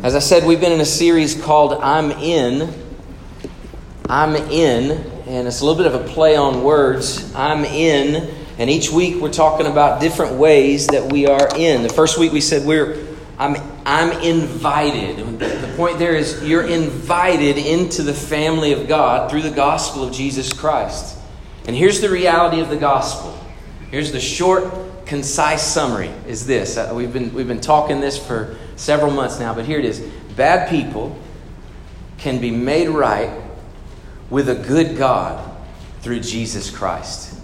As I said, we've been in a series called I'm In. I'm In, and it's a little bit of a play on words. I'm in, and each week we're talking about different ways that we are in. The first week we said we're I'm I'm invited. The point there is you're invited into the family of God through the gospel of Jesus Christ. And here's the reality of the gospel. Here's the short, concise summary is this. Uh, we've been we've been talking this for several months now, but here it is. Bad people can be made right with a good God through Jesus Christ.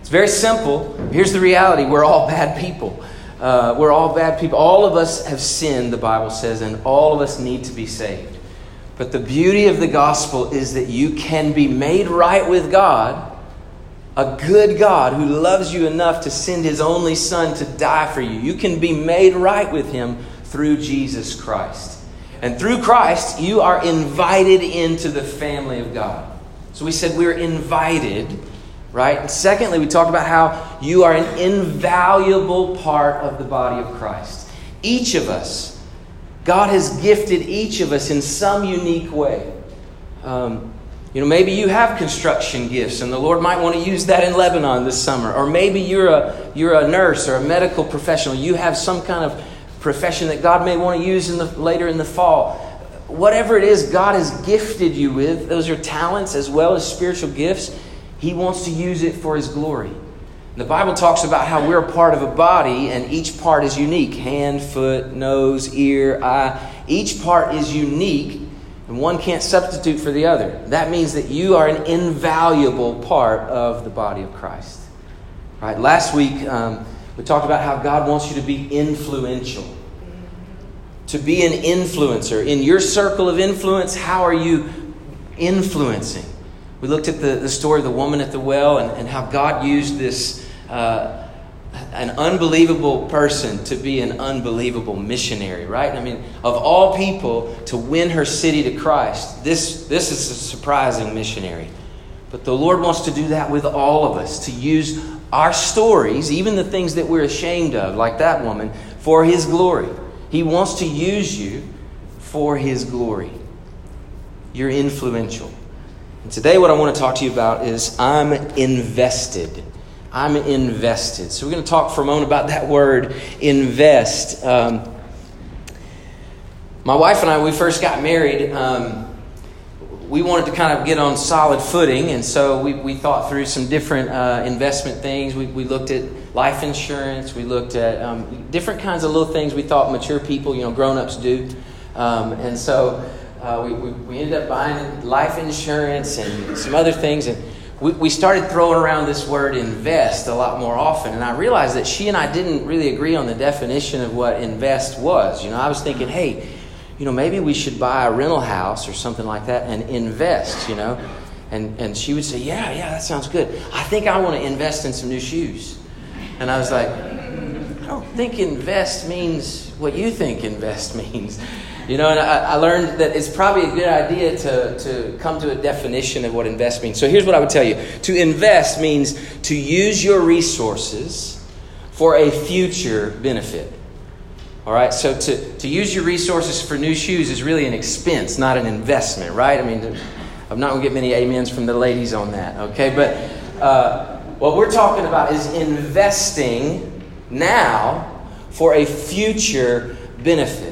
It's very simple. Here's the reality we're all bad people. Uh, we're all bad people. All of us have sinned, the Bible says, and all of us need to be saved. But the beauty of the gospel is that you can be made right with God, a good God who loves you enough to send his only Son to die for you. You can be made right with him through Jesus Christ. And through Christ, you are invited into the family of God. So we said we're invited, right? And secondly, we talked about how you are an invaluable part of the body of Christ. Each of us, God has gifted each of us in some unique way. Um, you know, maybe you have construction gifts, and the Lord might want to use that in Lebanon this summer. Or maybe you're a you're a nurse or a medical professional. You have some kind of profession that God may want to use in the, later in the fall. Whatever it is God has gifted you with, those are talents as well as spiritual gifts. He wants to use it for His glory. The Bible talks about how we're a part of a body and each part is unique hand, foot, nose, ear, eye. Each part is unique and one can't substitute for the other. That means that you are an invaluable part of the body of Christ. Right? Last week, um, we talked about how God wants you to be influential. To be an influencer. In your circle of influence, how are you influencing? We looked at the, the story of the woman at the well and, and how God used this uh, an unbelievable person to be an unbelievable missionary, right? I mean, of all people to win her city to Christ, this, this is a surprising missionary. But the Lord wants to do that with all of us, to use our stories, even the things that we're ashamed of, like that woman, for His glory. He wants to use you for His glory. You're influential. And today, what I want to talk to you about is I'm invested. I'm invested. So, we're going to talk for a moment about that word, invest. Um, my wife and I, we first got married. Um, we wanted to kind of get on solid footing, and so we, we thought through some different uh, investment things. We, we looked at life insurance, we looked at um, different kinds of little things we thought mature people, you know, grown ups do. Um, and so uh, we, we, we, ended up buying life insurance and some other things. And we, we started throwing around this word invest a lot more often. And I realized that she and I didn't really agree on the definition of what invest was. You know, I was thinking, hey, you know, maybe we should buy a rental house or something like that and invest, you know. And, and she would say, yeah, yeah, that sounds good. I think I want to invest in some new shoes. And I was like, I don't think invest means what you think invest means. You know, and I, I, learned that it's probably a good idea to, to come to a definition of what invest means. So here's what I would tell you to invest means to use your resources for a future benefit. All right, so to, to use your resources for new shoes is really an expense, not an investment, right? I mean, I'm not going to get many amens from the ladies on that, okay? But uh, what we're talking about is investing now for a future benefit.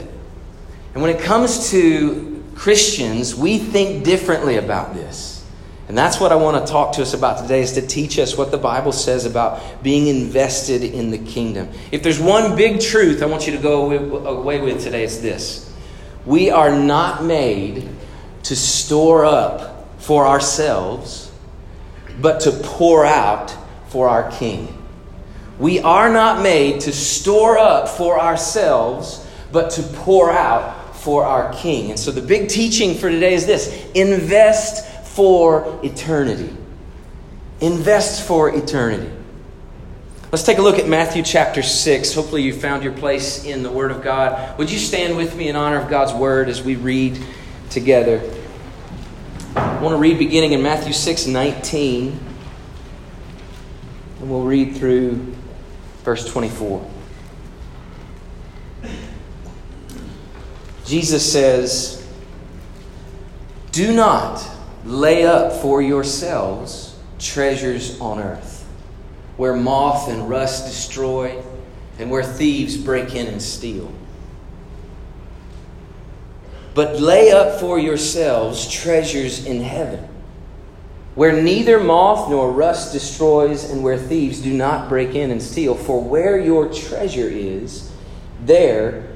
And when it comes to Christians, we think differently about this. And that's what I want to talk to us about today is to teach us what the Bible says about being invested in the kingdom. If there's one big truth I want you to go away with today, it's this. We are not made to store up for ourselves, but to pour out for our King. We are not made to store up for ourselves, but to pour out for our King. And so the big teaching for today is this invest for eternity. Invest for eternity. Let's take a look at Matthew chapter 6. Hopefully, you found your place in the Word of God. Would you stand with me in honor of God's Word as we read together? I want to read beginning in Matthew 6 19, and we'll read through verse 24. Jesus says, Do not lay up for yourselves treasures on earth, where moth and rust destroy, and where thieves break in and steal. But lay up for yourselves treasures in heaven where neither moth nor rust destroys, and where thieves do not break in and steal. For where your treasure is, there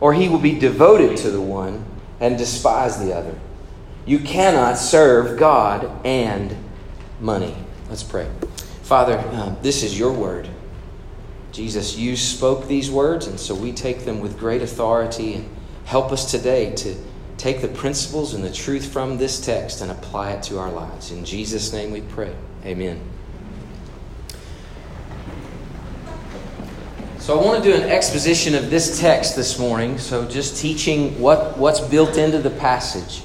or he will be devoted to the one and despise the other. You cannot serve God and money. Let's pray. Father, um, this is your word. Jesus, you spoke these words, and so we take them with great authority. And help us today to take the principles and the truth from this text and apply it to our lives. In Jesus' name we pray. Amen. So I want to do an exposition of this text this morning. So just teaching what, what's built into the passage.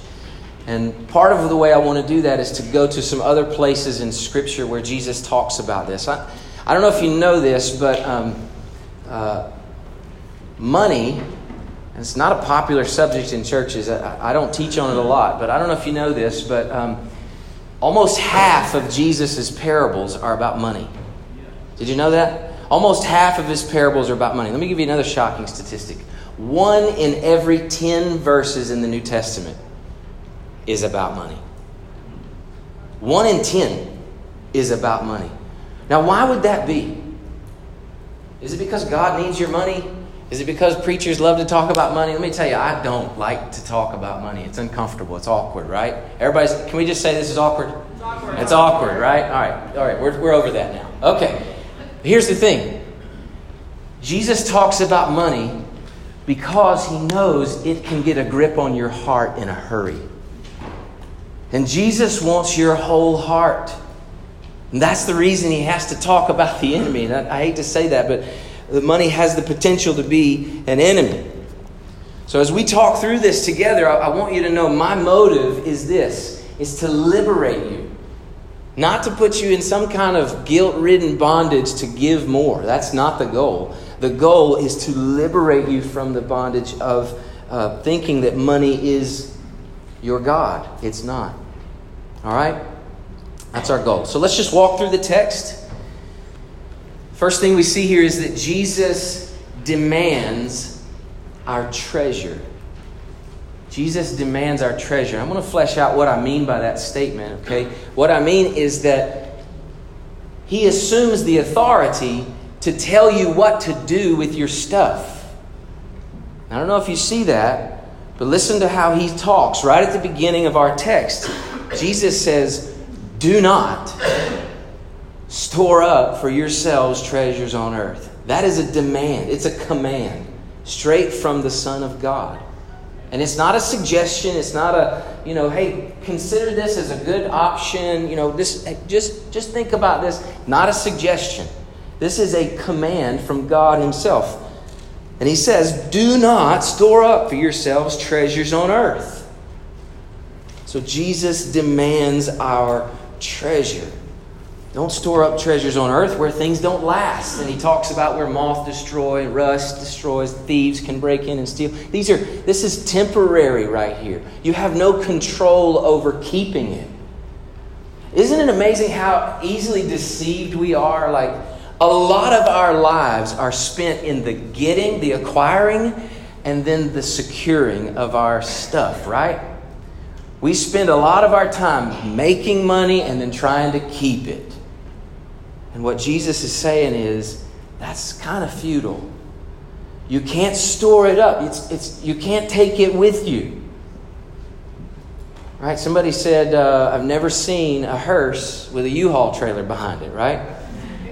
And part of the way I want to do that is to go to some other places in Scripture where Jesus talks about this. I, I don't know if you know this, but um, uh, money, it's not a popular subject in churches. I, I, don't teach on it a lot, but I don't know if you know this, but um, Almost half of Jesus' parables are about money. Did you know that? Almost half of his parables are about money. Let me give you another shocking statistic. One in every 10 verses in the New Testament is about money. One in 10 is about money. Now, why would that be? Is it because God needs your money? Is it because preachers love to talk about money? Let me tell you, I don't like to talk about money. It's uncomfortable. It's awkward, right? Everybody's, can we just say this is awkward? It's awkward, it's awkward right? All right, all right, we're, we're over that now. Okay, here's the thing Jesus talks about money because he knows it can get a grip on your heart in a hurry. And Jesus wants your whole heart. And that's the reason he has to talk about the enemy. And I, I hate to say that, but the money has the potential to be an enemy. So as we talk through this together, I, I want you to know my motive is this is to liberate you. Not to put you in some kind of guilt ridden bondage to give more. That's not the goal. The goal is to liberate you from the bondage of uh, thinking that money is your God. It's not. All right? That's our goal. So let's just walk through the text. First thing we see here is that Jesus demands our treasure. Jesus demands our treasure. I'm going to flesh out what I mean by that statement, okay? What I mean is that he assumes the authority to tell you what to do with your stuff. I don't know if you see that, but listen to how he talks right at the beginning of our text. Jesus says, Do not Store up for yourselves treasures on earth. That is a demand, it's a command straight from the Son of God. And it's not a suggestion, it's not a, you know, hey, consider this as a good option, you know, this just just think about this, not a suggestion. This is a command from God himself. And he says, "Do not store up for yourselves treasures on earth." So Jesus demands our treasure. Don't store up treasures on earth where things don't last. And he talks about where moth destroy, rust destroys, thieves can break in and steal. These are this is temporary right here. You have no control over keeping it. Isn't it amazing how easily deceived we are? Like a lot of our lives are spent in the getting, the acquiring, and then the securing of our stuff, right? We spend a lot of our time making money and then trying to keep it. And what Jesus is saying is that's kind of futile. You can't store it up. It's, it's, you can't take it with you. Right? Somebody said, uh, I've never seen a hearse with a U-Haul trailer behind it, right?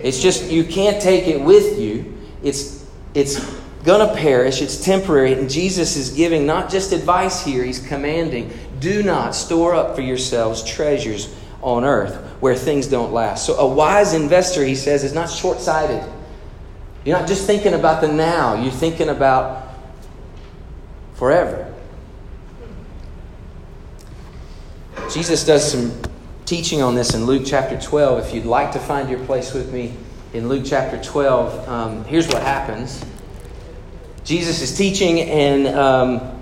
It's just, you can't take it with you. It's, it's going to perish. It's temporary. And Jesus is giving not just advice here, he's commanding do not store up for yourselves treasures on earth where things don't last. So, a wise investor, he says, is not short sighted. You're not just thinking about the now, you're thinking about forever. Jesus does some teaching on this in Luke chapter 12. If you'd like to find your place with me in Luke chapter 12, um, here's what happens Jesus is teaching, and um,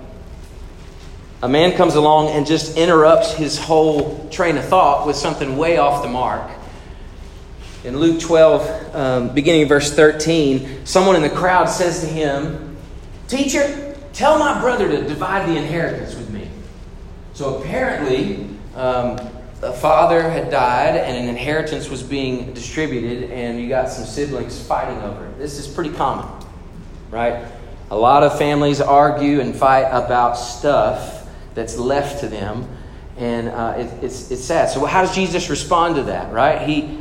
a man comes along and just interrupts his whole train of thought with something way off the mark. In Luke 12, um, beginning verse 13, someone in the crowd says to him, Teacher, tell my brother to divide the inheritance with me. So apparently, um, a father had died and an inheritance was being distributed, and you got some siblings fighting over it. This is pretty common, right? A lot of families argue and fight about stuff that's left to them, and uh, it, it's, it's sad. So, how does Jesus respond to that, right? He,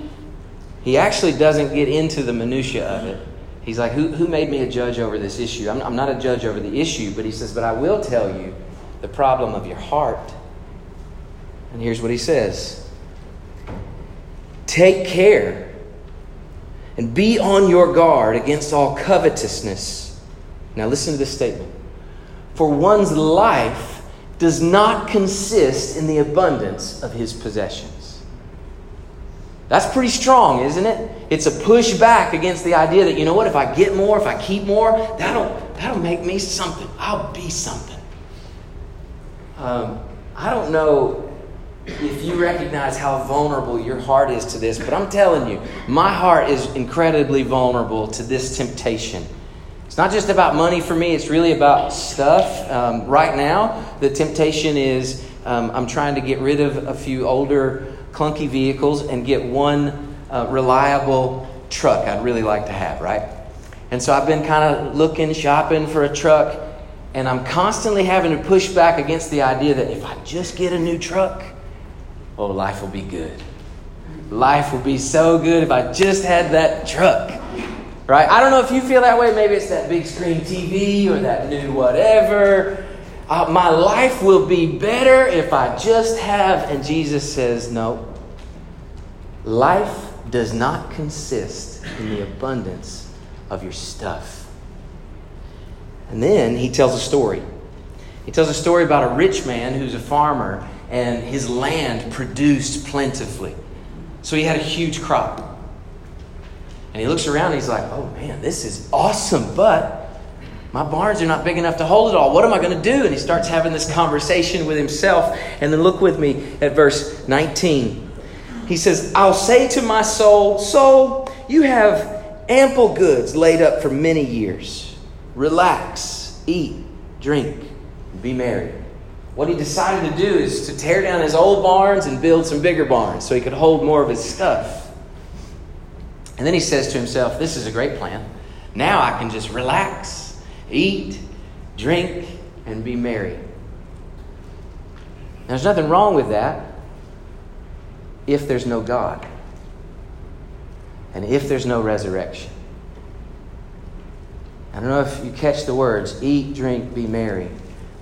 he actually doesn't get into the minutiae of it. He's like, who, who made me a judge over this issue? I'm, I'm not a judge over the issue, but he says, But I will tell you the problem of your heart and here's what he says Take care and be on your guard against all covetousness. Now, listen to this statement. For one's life does not consist in the abundance of his possessions. That's pretty strong, isn't it? It's a pushback against the idea that, you know what, if I get more, if I keep more, that'll, that'll make me something. I'll be something. Um, I don't know if you recognize how vulnerable your heart is to this, but I'm telling you, my heart is incredibly vulnerable to this temptation. It's not just about money for me, it's really about stuff. Um, right now, the temptation is um, I'm trying to get rid of a few older, clunky vehicles and get one uh, reliable truck I'd really like to have, right? And so I've been kind of looking, shopping for a truck, and I'm constantly having to push back against the idea that if I just get a new truck, oh, life will be good. Life will be so good if I just had that truck. Right? I don't know if you feel that way. Maybe it's that big screen TV or that new whatever. Uh, my life will be better if I just have. And Jesus says, no. Life does not consist in the abundance of your stuff. And then he tells a story. He tells a story about a rich man who's a farmer and his land produced plentifully. So he had a huge crop. And he looks around he's like, oh man, this is awesome, but my barns are not big enough to hold it all. What am I going to do? And he starts having this conversation with himself. And then look with me at verse 19. He says, I'll say to my soul, Soul, you have ample goods laid up for many years. Relax, eat, drink, be merry. What he decided to do is to tear down his old barns and build some bigger barns so he could hold more of his stuff. And then he says to himself, This is a great plan. Now I can just relax, eat, drink, and be merry. There's nothing wrong with that if there's no God and if there's no resurrection. I don't know if you catch the words eat, drink, be merry.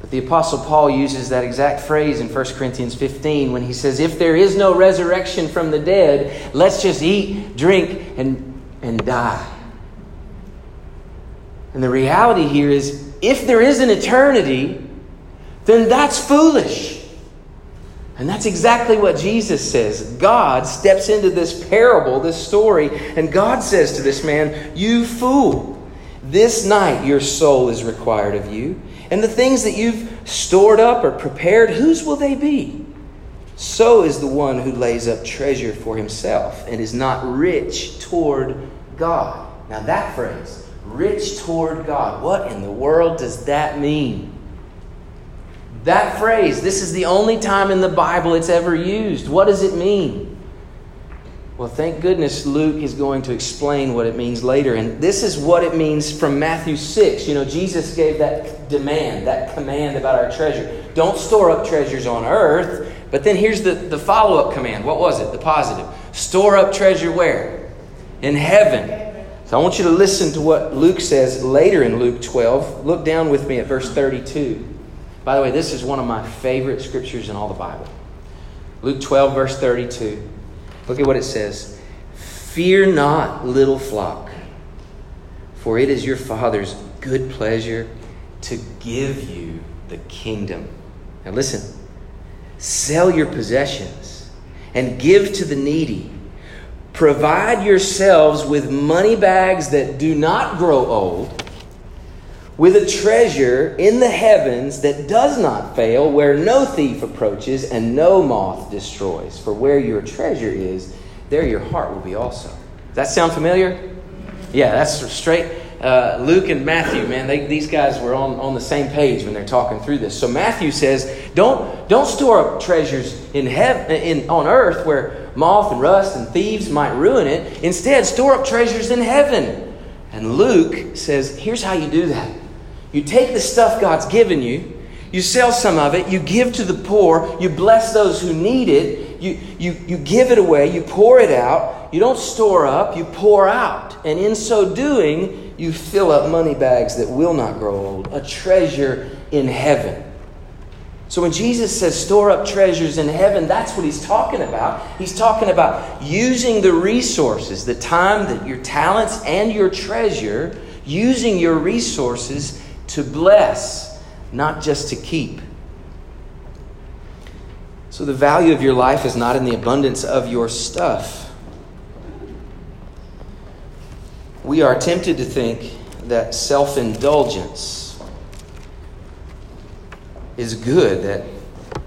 But the Apostle Paul uses that exact phrase in 1 Corinthians 15 when he says, If there is no resurrection from the dead, let's just eat, drink, and, and die. And the reality here is if there is an eternity, then that's foolish. And that's exactly what Jesus says. God steps into this parable, this story, and God says to this man, You fool, this night your soul is required of you. And the things that you've stored up or prepared, whose will they be? So is the one who lays up treasure for himself and is not rich toward God. Now, that phrase, rich toward God, what in the world does that mean? That phrase, this is the only time in the Bible it's ever used. What does it mean? Well, thank goodness Luke is going to explain what it means later. And this is what it means from Matthew 6. You know, Jesus gave that demand, that command about our treasure. Don't store up treasures on earth. But then here's the, the follow up command. What was it? The positive. Store up treasure where? In heaven. So I want you to listen to what Luke says later in Luke 12. Look down with me at verse 32. By the way, this is one of my favorite scriptures in all the Bible. Luke 12, verse 32. Look at what it says Fear not, little flock, for it is your Father's good pleasure to give you the kingdom. Now listen sell your possessions and give to the needy. Provide yourselves with money bags that do not grow old, with a treasure in the heavens that does not fail, where no thief approaches and no moth destroys. For where your treasure is, there your heart will be also. Does that sound familiar? Yeah, that's straight. Uh, Luke and Matthew, man, they, these guys were on, on the same page when they're talking through this. So Matthew says, don't, don't store up treasures in heaven, in, on earth where moth and rust and thieves might ruin it. Instead, store up treasures in heaven. And Luke says, here's how you do that. You take the stuff God's given you, you sell some of it, you give to the poor, you bless those who need it, you, you, you give it away, you pour it out, you don't store up, you pour out. And in so doing, you fill up money bags that will not grow old, a treasure in heaven. So when Jesus says store up treasures in heaven, that's what he's talking about. He's talking about using the resources, the time, that your talents, and your treasure, using your resources to bless, not just to keep. So the value of your life is not in the abundance of your stuff. we are tempted to think that self indulgence is good, that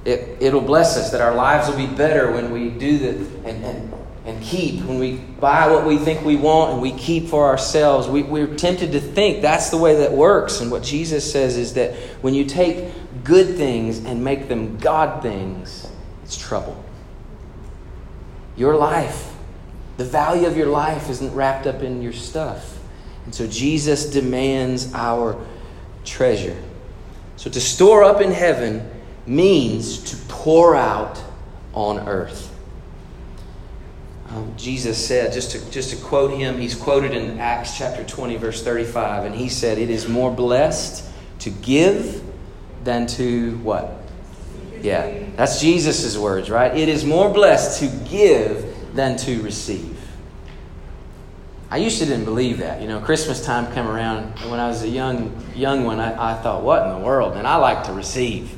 it, it'll bless us, that our lives will be better when we do the and, and, and keep, when we buy what we think we want and we keep for ourselves. We, we're tempted to think that's the way that works. And what Jesus says is that when you take good things and make them God things, it's trouble. Your life the value of your life isn't wrapped up in your stuff. And so Jesus demands our treasure. So to store up in heaven means to pour out on earth. Um, Jesus said, just to, just to quote him, he's quoted in Acts chapter 20, verse 35, and he said, It is more blessed to give than to what? Yeah, that's Jesus' words, right? It is more blessed to give than to receive. I used to didn't believe that. You know, Christmas time come around, and when I was a young young one, I, I thought, what in the world? And I like to receive.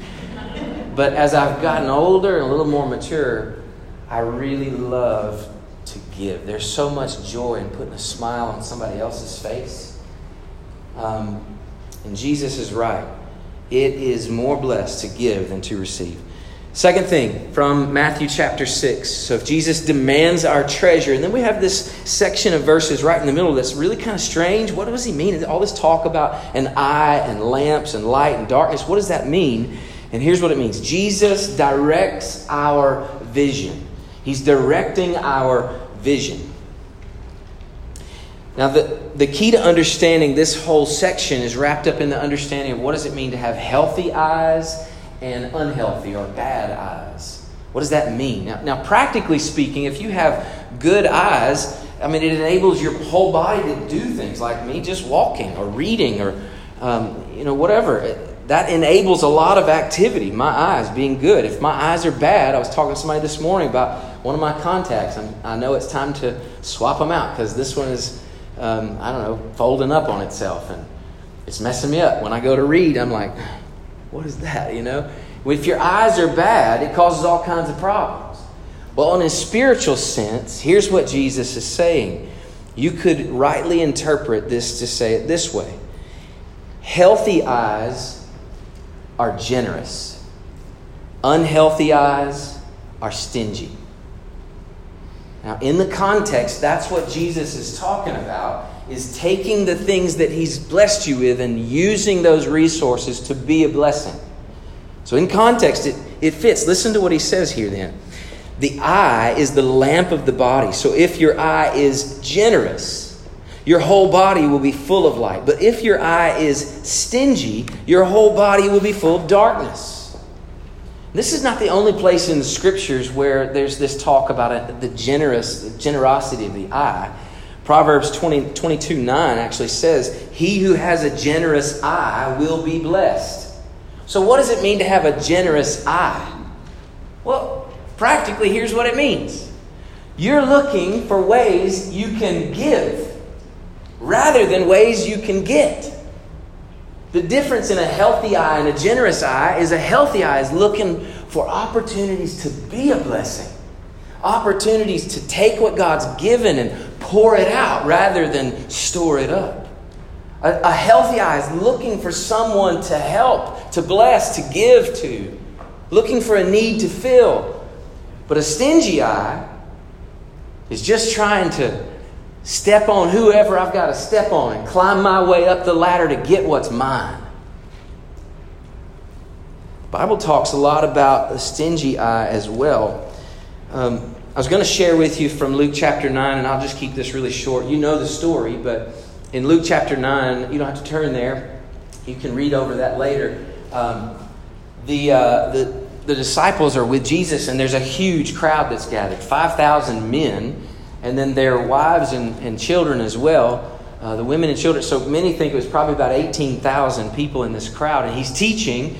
But as I've gotten older and a little more mature, I really love give. There's so much joy in putting a smile on somebody else's face. Um, and Jesus is right. It is more blessed to give than to receive. Second thing from Matthew chapter 6. So if Jesus demands our treasure, and then we have this section of verses right in the middle that's really kind of strange. What does he mean? All this talk about an eye and lamps and light and darkness. What does that mean? And here's what it means Jesus directs our vision. He's directing our vision. Now, the, the key to understanding this whole section is wrapped up in the understanding of what does it mean to have healthy eyes and unhealthy or bad eyes. What does that mean? Now, now, practically speaking, if you have good eyes, I mean, it enables your whole body to do things like me just walking or reading or, um, you know, whatever. That enables a lot of activity, my eyes being good. If my eyes are bad, I was talking to somebody this morning about one of my contacts. I'm, i know it's time to swap them out because this one is, um, I don't know, folding up on itself and it's messing me up. When I go to read, I'm like, what is that, you know? If your eyes are bad, it causes all kinds of problems. Well, in a spiritual sense, here's what Jesus is saying. You could rightly interpret this to say it this way Healthy eyes are generous, unhealthy eyes are stingy. Now, in the context, that's what Jesus is talking about is taking the things that he's blessed you with and using those resources to be a blessing. So, in context, it, it fits. Listen to what he says here then. The eye is the lamp of the body. So, if your eye is generous, your whole body will be full of light. But if your eye is stingy, your whole body will be full of darkness. This is not the only place in the scriptures where there's this talk about the generous the generosity of the eye. Proverbs 20, 22 9 actually says, He who has a generous eye will be blessed. So, what does it mean to have a generous eye? Well, practically, here's what it means you're looking for ways you can give rather than ways you can get. The difference in a healthy eye and a generous eye is a healthy eye is looking for opportunities to be a blessing, opportunities to take what God's given and pour it out rather than store it up. A, a healthy eye is looking for someone to help, to bless, to give to, looking for a need to fill. But a stingy eye is just trying to step on whoever I've got to step on and climb my way up the ladder to get what's mine. Bible talks a lot about a stingy eye as well. Um, I was going to share with you from Luke chapter 9, and I'll just keep this really short. You know the story, but in Luke chapter 9, you don't have to turn there. You can read over that later. Um, the, uh, the, the disciples are with Jesus, and there's a huge crowd that's gathered 5,000 men and then their wives and, and children as well. Uh, the women and children. So many think it was probably about 18,000 people in this crowd. And he's teaching,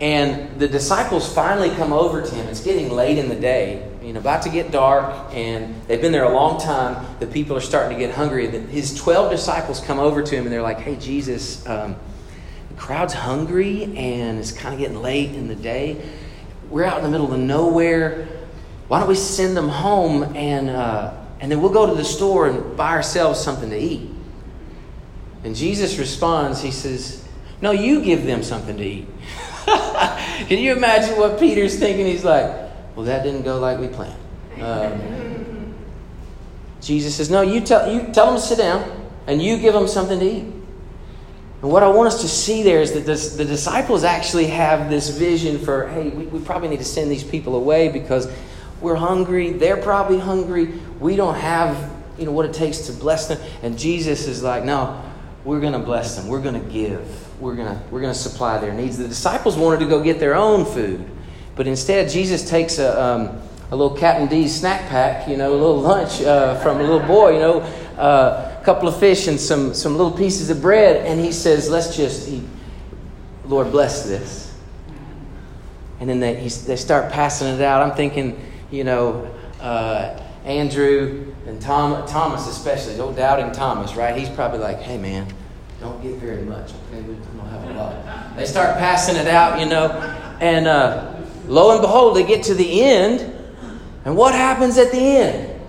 and the disciples finally come over to him. It's getting late in the day, you know, about to get dark, and they've been there a long time. The people are starting to get hungry. And His 12 disciples come over to him, and they're like, hey, Jesus, um, the crowd's hungry, and it's kind of getting late in the day. We're out in the middle of nowhere. Why don't we send them home and. Uh, and then we'll go to the store and buy ourselves something to eat. And Jesus responds, He says, No, you give them something to eat. Can you imagine what Peter's thinking? He's like, Well, that didn't go like we planned. Um, Jesus says, No, you tell, you tell them to sit down and you give them something to eat. And what I want us to see there is that this, the disciples actually have this vision for, hey, we, we probably need to send these people away because we're hungry. They're probably hungry. We don't have, you know, what it takes to bless them. And Jesus is like, no, we're going to bless them. We're going to give. We're going to we're going to supply their needs. The disciples wanted to go get their own food, but instead Jesus takes a um, a little Captain D's snack pack, you know, a little lunch uh, from a little boy, you know, uh, a couple of fish and some some little pieces of bread, and he says, "Let's just eat. Lord, bless this." And then they, he, they start passing it out. I'm thinking you know, uh, Andrew and Tom, Thomas especially, old doubting Thomas, right? He's probably like, hey man, don't get very much, okay? We don't have a lot. They start passing it out, you know, and uh, lo and behold, they get to the end, and what happens at the end?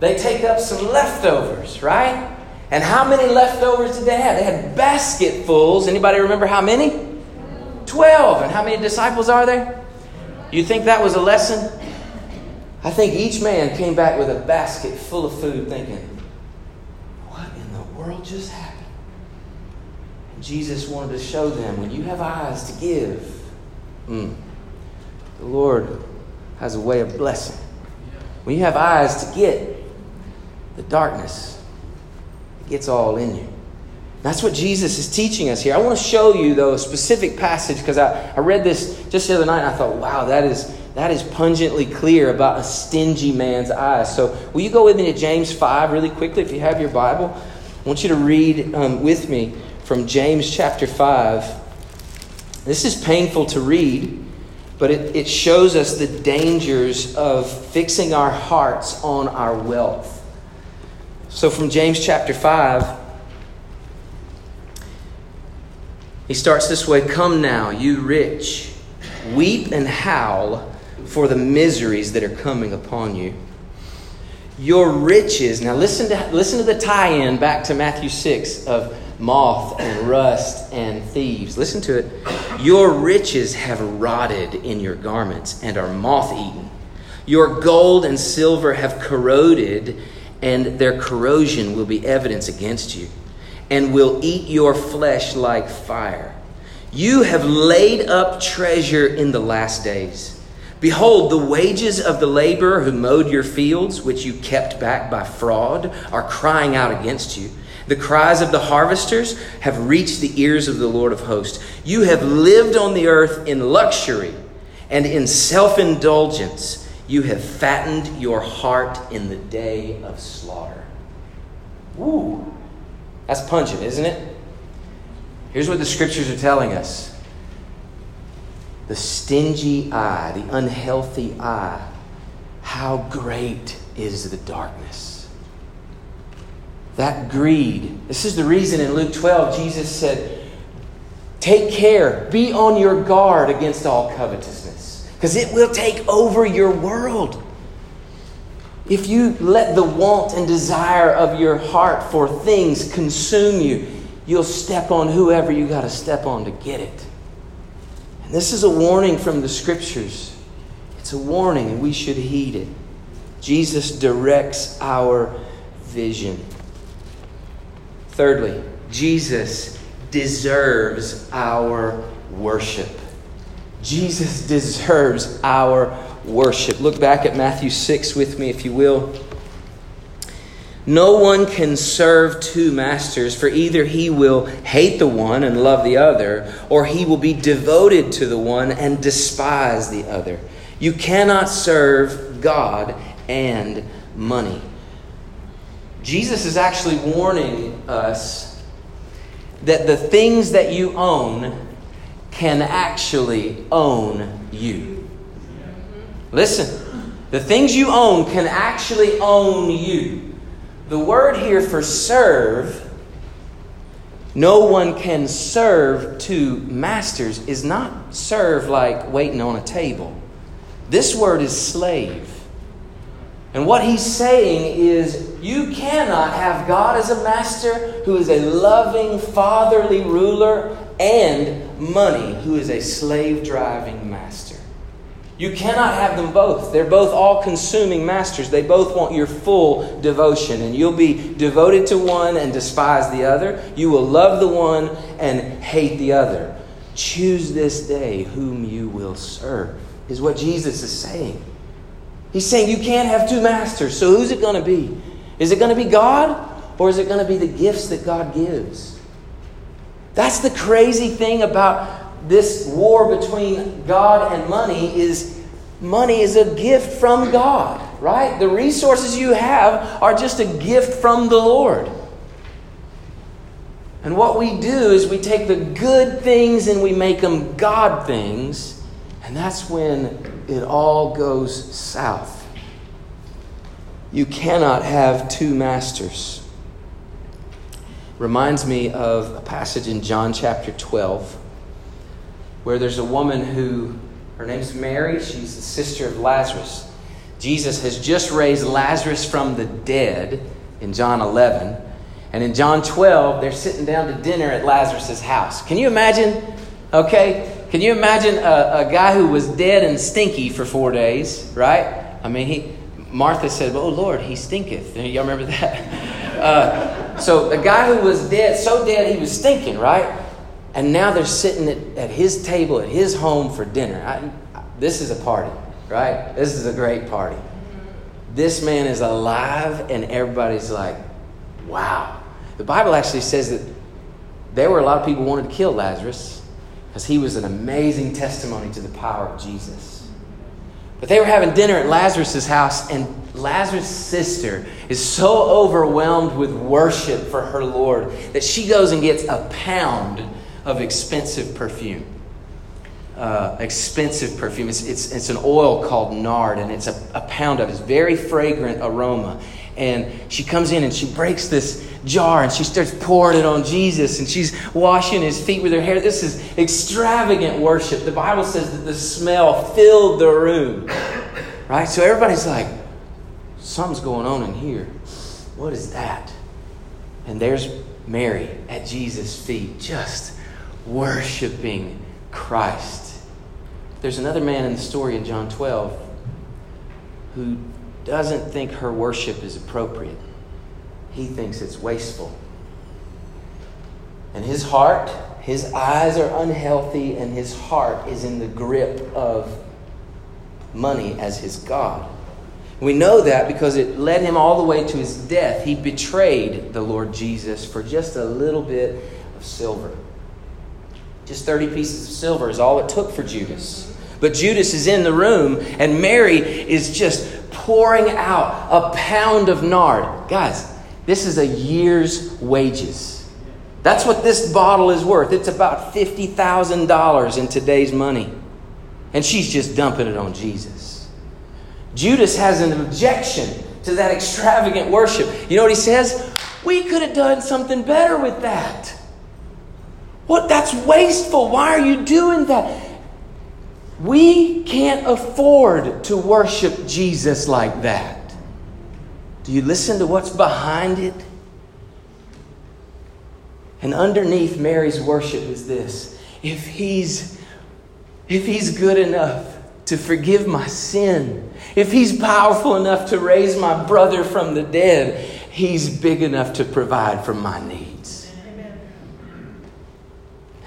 They take up some leftovers, right? And how many leftovers did they have? They had basketfuls. Anybody remember how many? Twelve. And how many disciples are there? You think that was a lesson? I think each man came back with a basket full of food thinking, What in the world just happened? And Jesus wanted to show them when you have eyes to give, mm, the Lord has a way of blessing. When you have eyes to get, the darkness it gets all in you. That's what Jesus is teaching us here. I want to show you, though, a specific passage because I, I read this just the other night and I thought, wow, that is that is pungently clear about a stingy man's eyes. So, will you go with me to James 5 really quickly if you have your Bible? I want you to read um, with me from James chapter 5. This is painful to read, but it, it shows us the dangers of fixing our hearts on our wealth. So, from James chapter 5, he starts this way Come now, you rich, weep and howl for the miseries that are coming upon you. Your riches, now listen to, listen to the tie in back to Matthew 6 of moth and rust and thieves. Listen to it. Your riches have rotted in your garments and are moth eaten. Your gold and silver have corroded, and their corrosion will be evidence against you, and will eat your flesh like fire. You have laid up treasure in the last days. Behold, the wages of the laborer who mowed your fields, which you kept back by fraud, are crying out against you. The cries of the harvesters have reached the ears of the Lord of hosts. You have lived on the earth in luxury and in self indulgence. You have fattened your heart in the day of slaughter. Ooh, that's pungent, isn't it? Here's what the scriptures are telling us the stingy eye, the unhealthy eye, how great is the darkness. That greed. This is the reason in Luke 12 Jesus said, Take care, be on your guard against all covetousness, because it will take over your world. If you let the want and desire of your heart for things consume you, you'll step on whoever you got to step on to get it. This is a warning from the scriptures. It's a warning, and we should heed it. Jesus directs our vision. Thirdly, Jesus deserves our worship. Jesus deserves our worship. Look back at Matthew 6 with me, if you will. No one can serve two masters, for either he will hate the one and love the other, or he will be devoted to the one and despise the other. You cannot serve God and money. Jesus is actually warning us that the things that you own can actually own you. Listen, the things you own can actually own you. The word here for serve, no one can serve two masters, is not serve like waiting on a table. This word is slave. And what he's saying is, you cannot have God as a master who is a loving, fatherly ruler and money who is a slave driving. You cannot have them both. They're both all consuming masters. They both want your full devotion, and you'll be devoted to one and despise the other. You will love the one and hate the other. Choose this day whom you will serve, is what Jesus is saying. He's saying you can't have two masters. So who's it going to be? Is it going to be God, or is it going to be the gifts that God gives? That's the crazy thing about this war between God and money is money is a gift from God, right? The resources you have are just a gift from the Lord. And what we do is we take the good things and we make them God things, and that's when it all goes south. You cannot have two masters. Reminds me of a passage in John chapter 12 where there's a woman who, her name's Mary, she's the sister of Lazarus. Jesus has just raised Lazarus from the dead in John 11. And in John 12, they're sitting down to dinner at Lazarus' house. Can you imagine? Okay? Can you imagine a, a guy who was dead and stinky for four days, right? I mean, he, Martha said, Oh Lord, he stinketh. Y'all remember that? Uh, so a guy who was dead, so dead he was stinking, right? And now they're sitting at, at his table at his home for dinner. I, this is a party, right? This is a great party. This man is alive, and everybody's like, wow. The Bible actually says that there were a lot of people who wanted to kill Lazarus because he was an amazing testimony to the power of Jesus. But they were having dinner at Lazarus' house, and Lazarus' sister is so overwhelmed with worship for her Lord that she goes and gets a pound of expensive perfume. Uh, expensive perfume. It's, it's, it's an oil called nard, and it's a, a pound of it. It's very fragrant aroma. And she comes in and she breaks this jar and she starts pouring it on Jesus and she's washing his feet with her hair. This is extravagant worship. The Bible says that the smell filled the room. Right? So everybody's like, something's going on in here. What is that? And there's Mary at Jesus' feet, just worshiping Christ. There's another man in the story in John 12 who doesn't think her worship is appropriate. He thinks it's wasteful. And his heart, his eyes are unhealthy, and his heart is in the grip of money as his God. We know that because it led him all the way to his death. He betrayed the Lord Jesus for just a little bit of silver. Just 30 pieces of silver is all it took for Judas. But Judas is in the room, and Mary is just pouring out a pound of nard. Guys, This is a year's wages. That's what this bottle is worth. It's about $50,000 in today's money. And she's just dumping it on Jesus. Judas has an objection to that extravagant worship. You know what he says? We could have done something better with that. What? That's wasteful. Why are you doing that? We can't afford to worship Jesus like that. Do you listen to what's behind it? And underneath Mary's worship is this. If he's if he's good enough to forgive my sin, if he's powerful enough to raise my brother from the dead, he's big enough to provide for my needs.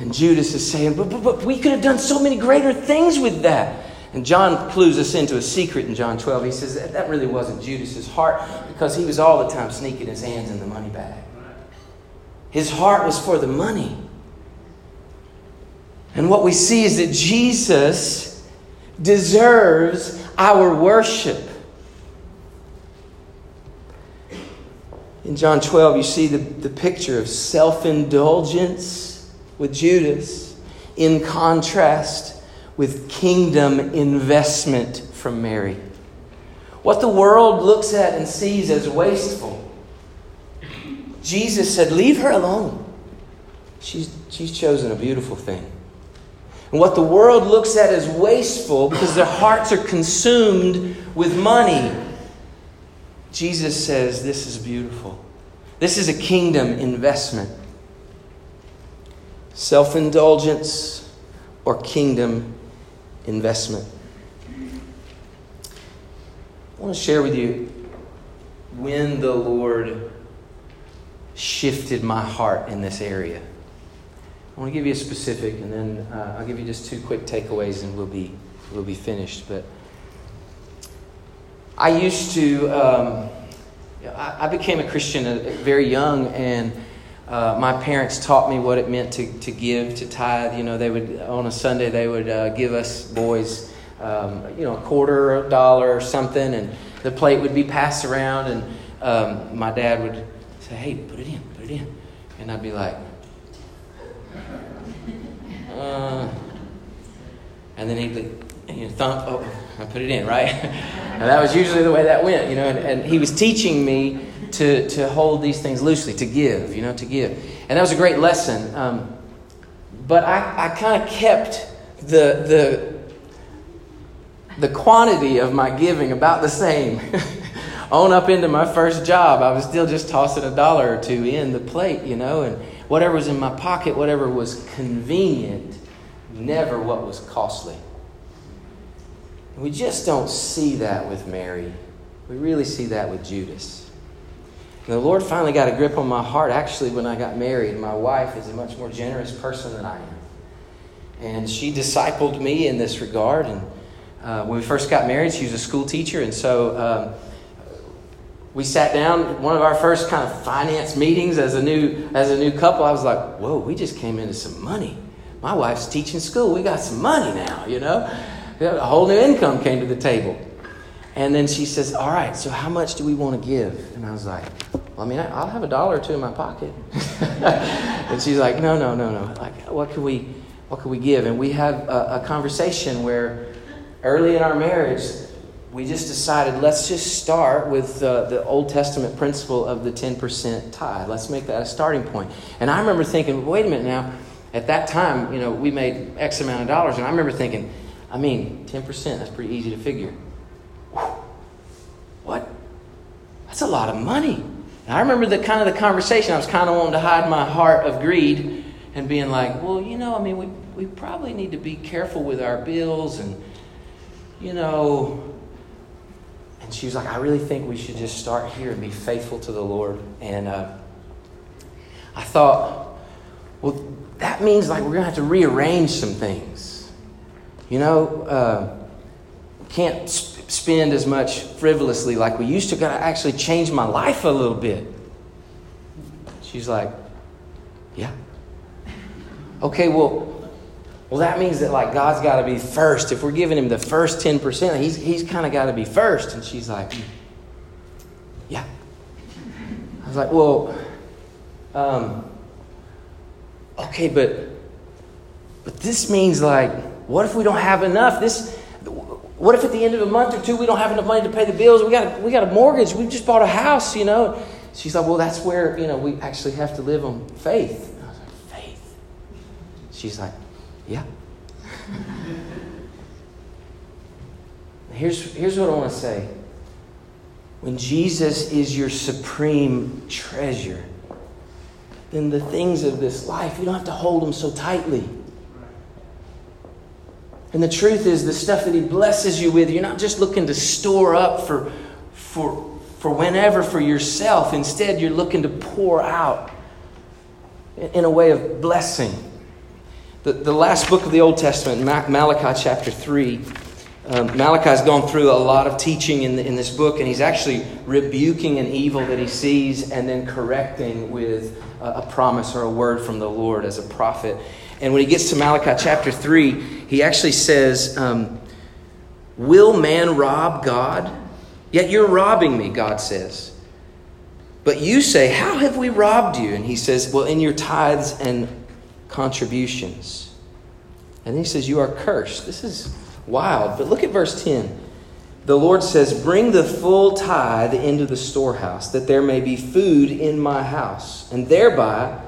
And Judas is saying, but, but, but we could have done so many greater things with that. And John clues us into a secret in John 12. He says that, that really wasn't Judas's heart because he was all the time sneaking his hands in the money bag. His heart was for the money. And what we see is that Jesus deserves our worship. In John 12, you see the, the picture of self indulgence with Judas in contrast with kingdom investment from Mary. What the world looks at and sees as wasteful, Jesus said, Leave her alone. She's, she's chosen a beautiful thing. And what the world looks at as wasteful because their hearts are consumed with money, Jesus says, This is beautiful. This is a kingdom investment. Self indulgence or kingdom investment. I want to share with you when the Lord shifted my heart in this area. I want to give you a specific, and then uh, I'll give you just two quick takeaways, and we'll be we'll be finished. But I used to. Um, I, I became a Christian very young, and uh, my parents taught me what it meant to, to give, to tithe. You know, they would on a Sunday they would uh, give us boys, um, you know, a quarter, or a dollar, or something, and the plate would be passed around, and um, my dad would say, "Hey, put it in, put it in," and I'd be like. Uh, and then he'd you thump, oh, I put it in, right? and that was usually the way that went, you know. And, and, he was teaching me to, to hold these things loosely, to give, you know, to give. And that was a great lesson. Um, but I, I kind of kept the, the, the quantity of my giving about the same. On up into my first job, I was still just tossing a dollar or two in the plate, you know, and whatever was in my pocket, whatever was convenient, never what was costly. We just don't see that with Mary. We really see that with Judas. And the Lord finally got a grip on my heart actually when I got married. My wife is a much more generous person than I am. And she discipled me in this regard. And uh, when we first got married, she was a school teacher. And so um, we sat down one of our first kind of finance meetings as a new as a new couple i was like whoa we just came into some money my wife's teaching school we got some money now you know a whole new income came to the table. And then she says all right so how much do we want to give? And i was like well i mean i'll have a dollar or two in my pocket. And she's like no no no no. Like what can we what can we give? And we have a, a conversation where early in our marriage we just decided let's just start with uh, the Old Testament principle of the 10% tithe. Let's make that a starting point. And I remember thinking, wait a minute now, at that time, you know, we made X amount of dollars, and I remember thinking, I mean, 10%, that's pretty easy to figure. What? That's a lot of money. And I remember the kind of the conversation, I was kind of wanting to hide my heart of greed and being like, well, you know, I mean, we, we probably need to be careful with our bills and, you know, and she was like, I really think we should just start here and be faithful to the Lord. And uh, I thought, well, that means like we're going to have to rearrange some things. You know, uh, can't sp- spend as much frivolously like we used to. Got to actually change my life a little bit. She's like, yeah. Okay, well, well, that means that like God's got to be first. If we're giving him the first 10%, he's, he's kind of got to be first. And she's like, yeah. I was like, well, um, okay, but but this means like, what if we don't have enough? This what if at the end of a month or two we don't have enough money to pay the bills? We got we got a mortgage. We just bought a house, you know. She's like, well, that's where you know we actually have to live on faith. I was like, faith. She's like, yeah. here's here's what I want to say. When Jesus is your supreme treasure, then the things of this life you don't have to hold them so tightly. And the truth is, the stuff that He blesses you with, you're not just looking to store up for, for, for whenever for yourself. Instead, you're looking to pour out in a way of blessing. The, the last book of the Old Testament, Malachi chapter 3, um, Malachi's gone through a lot of teaching in, the, in this book, and he's actually rebuking an evil that he sees and then correcting with a, a promise or a word from the Lord as a prophet. And when he gets to Malachi chapter 3, he actually says, um, Will man rob God? Yet you're robbing me, God says. But you say, How have we robbed you? And he says, Well, in your tithes and contributions. And he says, You are cursed. This is wild. But look at verse 10. The Lord says, Bring the full tithe into the storehouse, that there may be food in my house, and thereby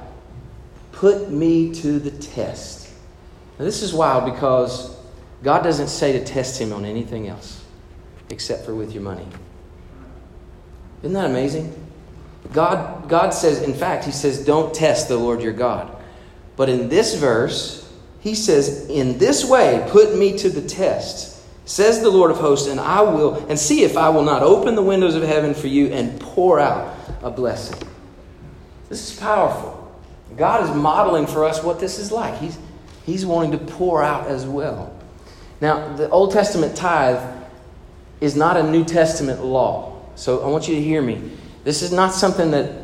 Put me to the test. Now, this is wild because God doesn't say to test him on anything else except for with your money. Isn't that amazing? God, God says, in fact, He says, don't test the Lord your God. But in this verse, He says, in this way, put me to the test, says the Lord of hosts, and I will, and see if I will not open the windows of heaven for you and pour out a blessing. This is powerful. God is modeling for us what this is like. He's, he's wanting to pour out as well. Now, the Old Testament tithe is not a New Testament law. So I want you to hear me. This is not something that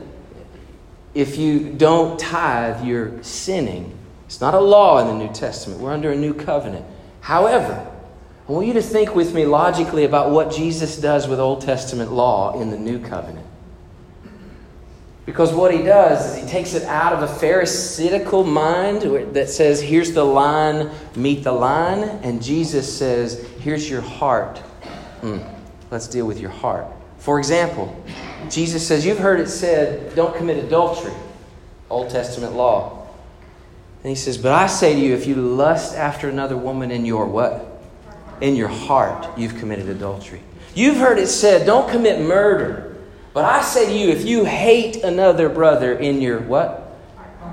if you don't tithe, you're sinning. It's not a law in the New Testament. We're under a new covenant. However, I want you to think with me logically about what Jesus does with Old Testament law in the new covenant. Because what he does is he takes it out of a Pharisaical mind that says, here's the line, meet the line. And Jesus says, here's your heart. Mm, let's deal with your heart. For example, Jesus says, You've heard it said, don't commit adultery, Old Testament law. And he says, But I say to you, if you lust after another woman in your what? In your heart, you've committed adultery. You've heard it said, Don't commit murder. But I say to you, if you hate another brother in your what?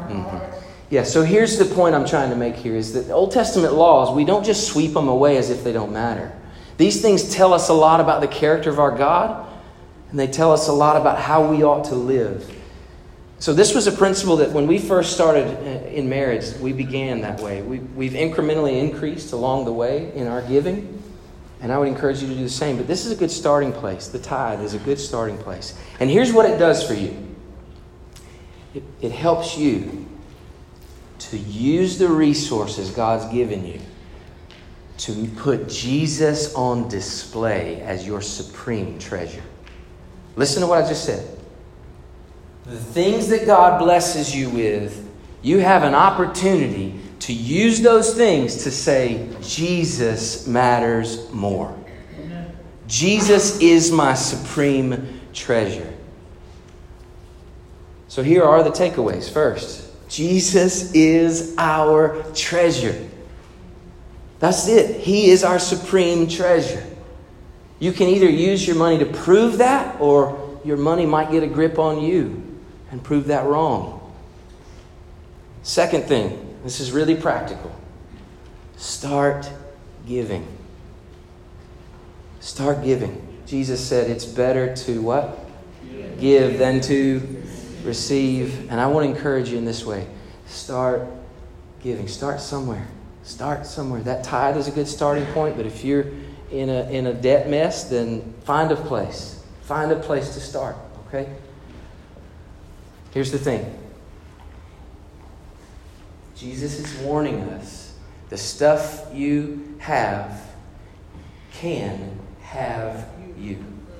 Mm-hmm. Yeah, so here's the point I'm trying to make here is that Old Testament laws, we don't just sweep them away as if they don't matter. These things tell us a lot about the character of our God, and they tell us a lot about how we ought to live. So, this was a principle that when we first started uh, in marriage, we began that way. We, we've incrementally increased along the way in our giving. And I would encourage you to do the same. But this is a good starting place. The tithe is a good starting place. And here's what it does for you it, it helps you to use the resources God's given you to put Jesus on display as your supreme treasure. Listen to what I just said. The things that God blesses you with, you have an opportunity to use those things to say, Jesus matters more. Jesus is my supreme treasure. So here are the takeaways. First, Jesus is our treasure. That's it. He is our supreme treasure. You can either use your money to prove that, or your money might get a grip on you and prove that wrong. Second thing, this is really practical. Start giving. Start giving. Jesus said it's better to what? Give than to receive. And I want to encourage you in this way. Start giving. Start somewhere. Start somewhere. That tithe is a good starting point, but if you're in a, in a debt mess, then find a place. Find a place to start, okay? Here's the thing Jesus is warning us the stuff you have can have you.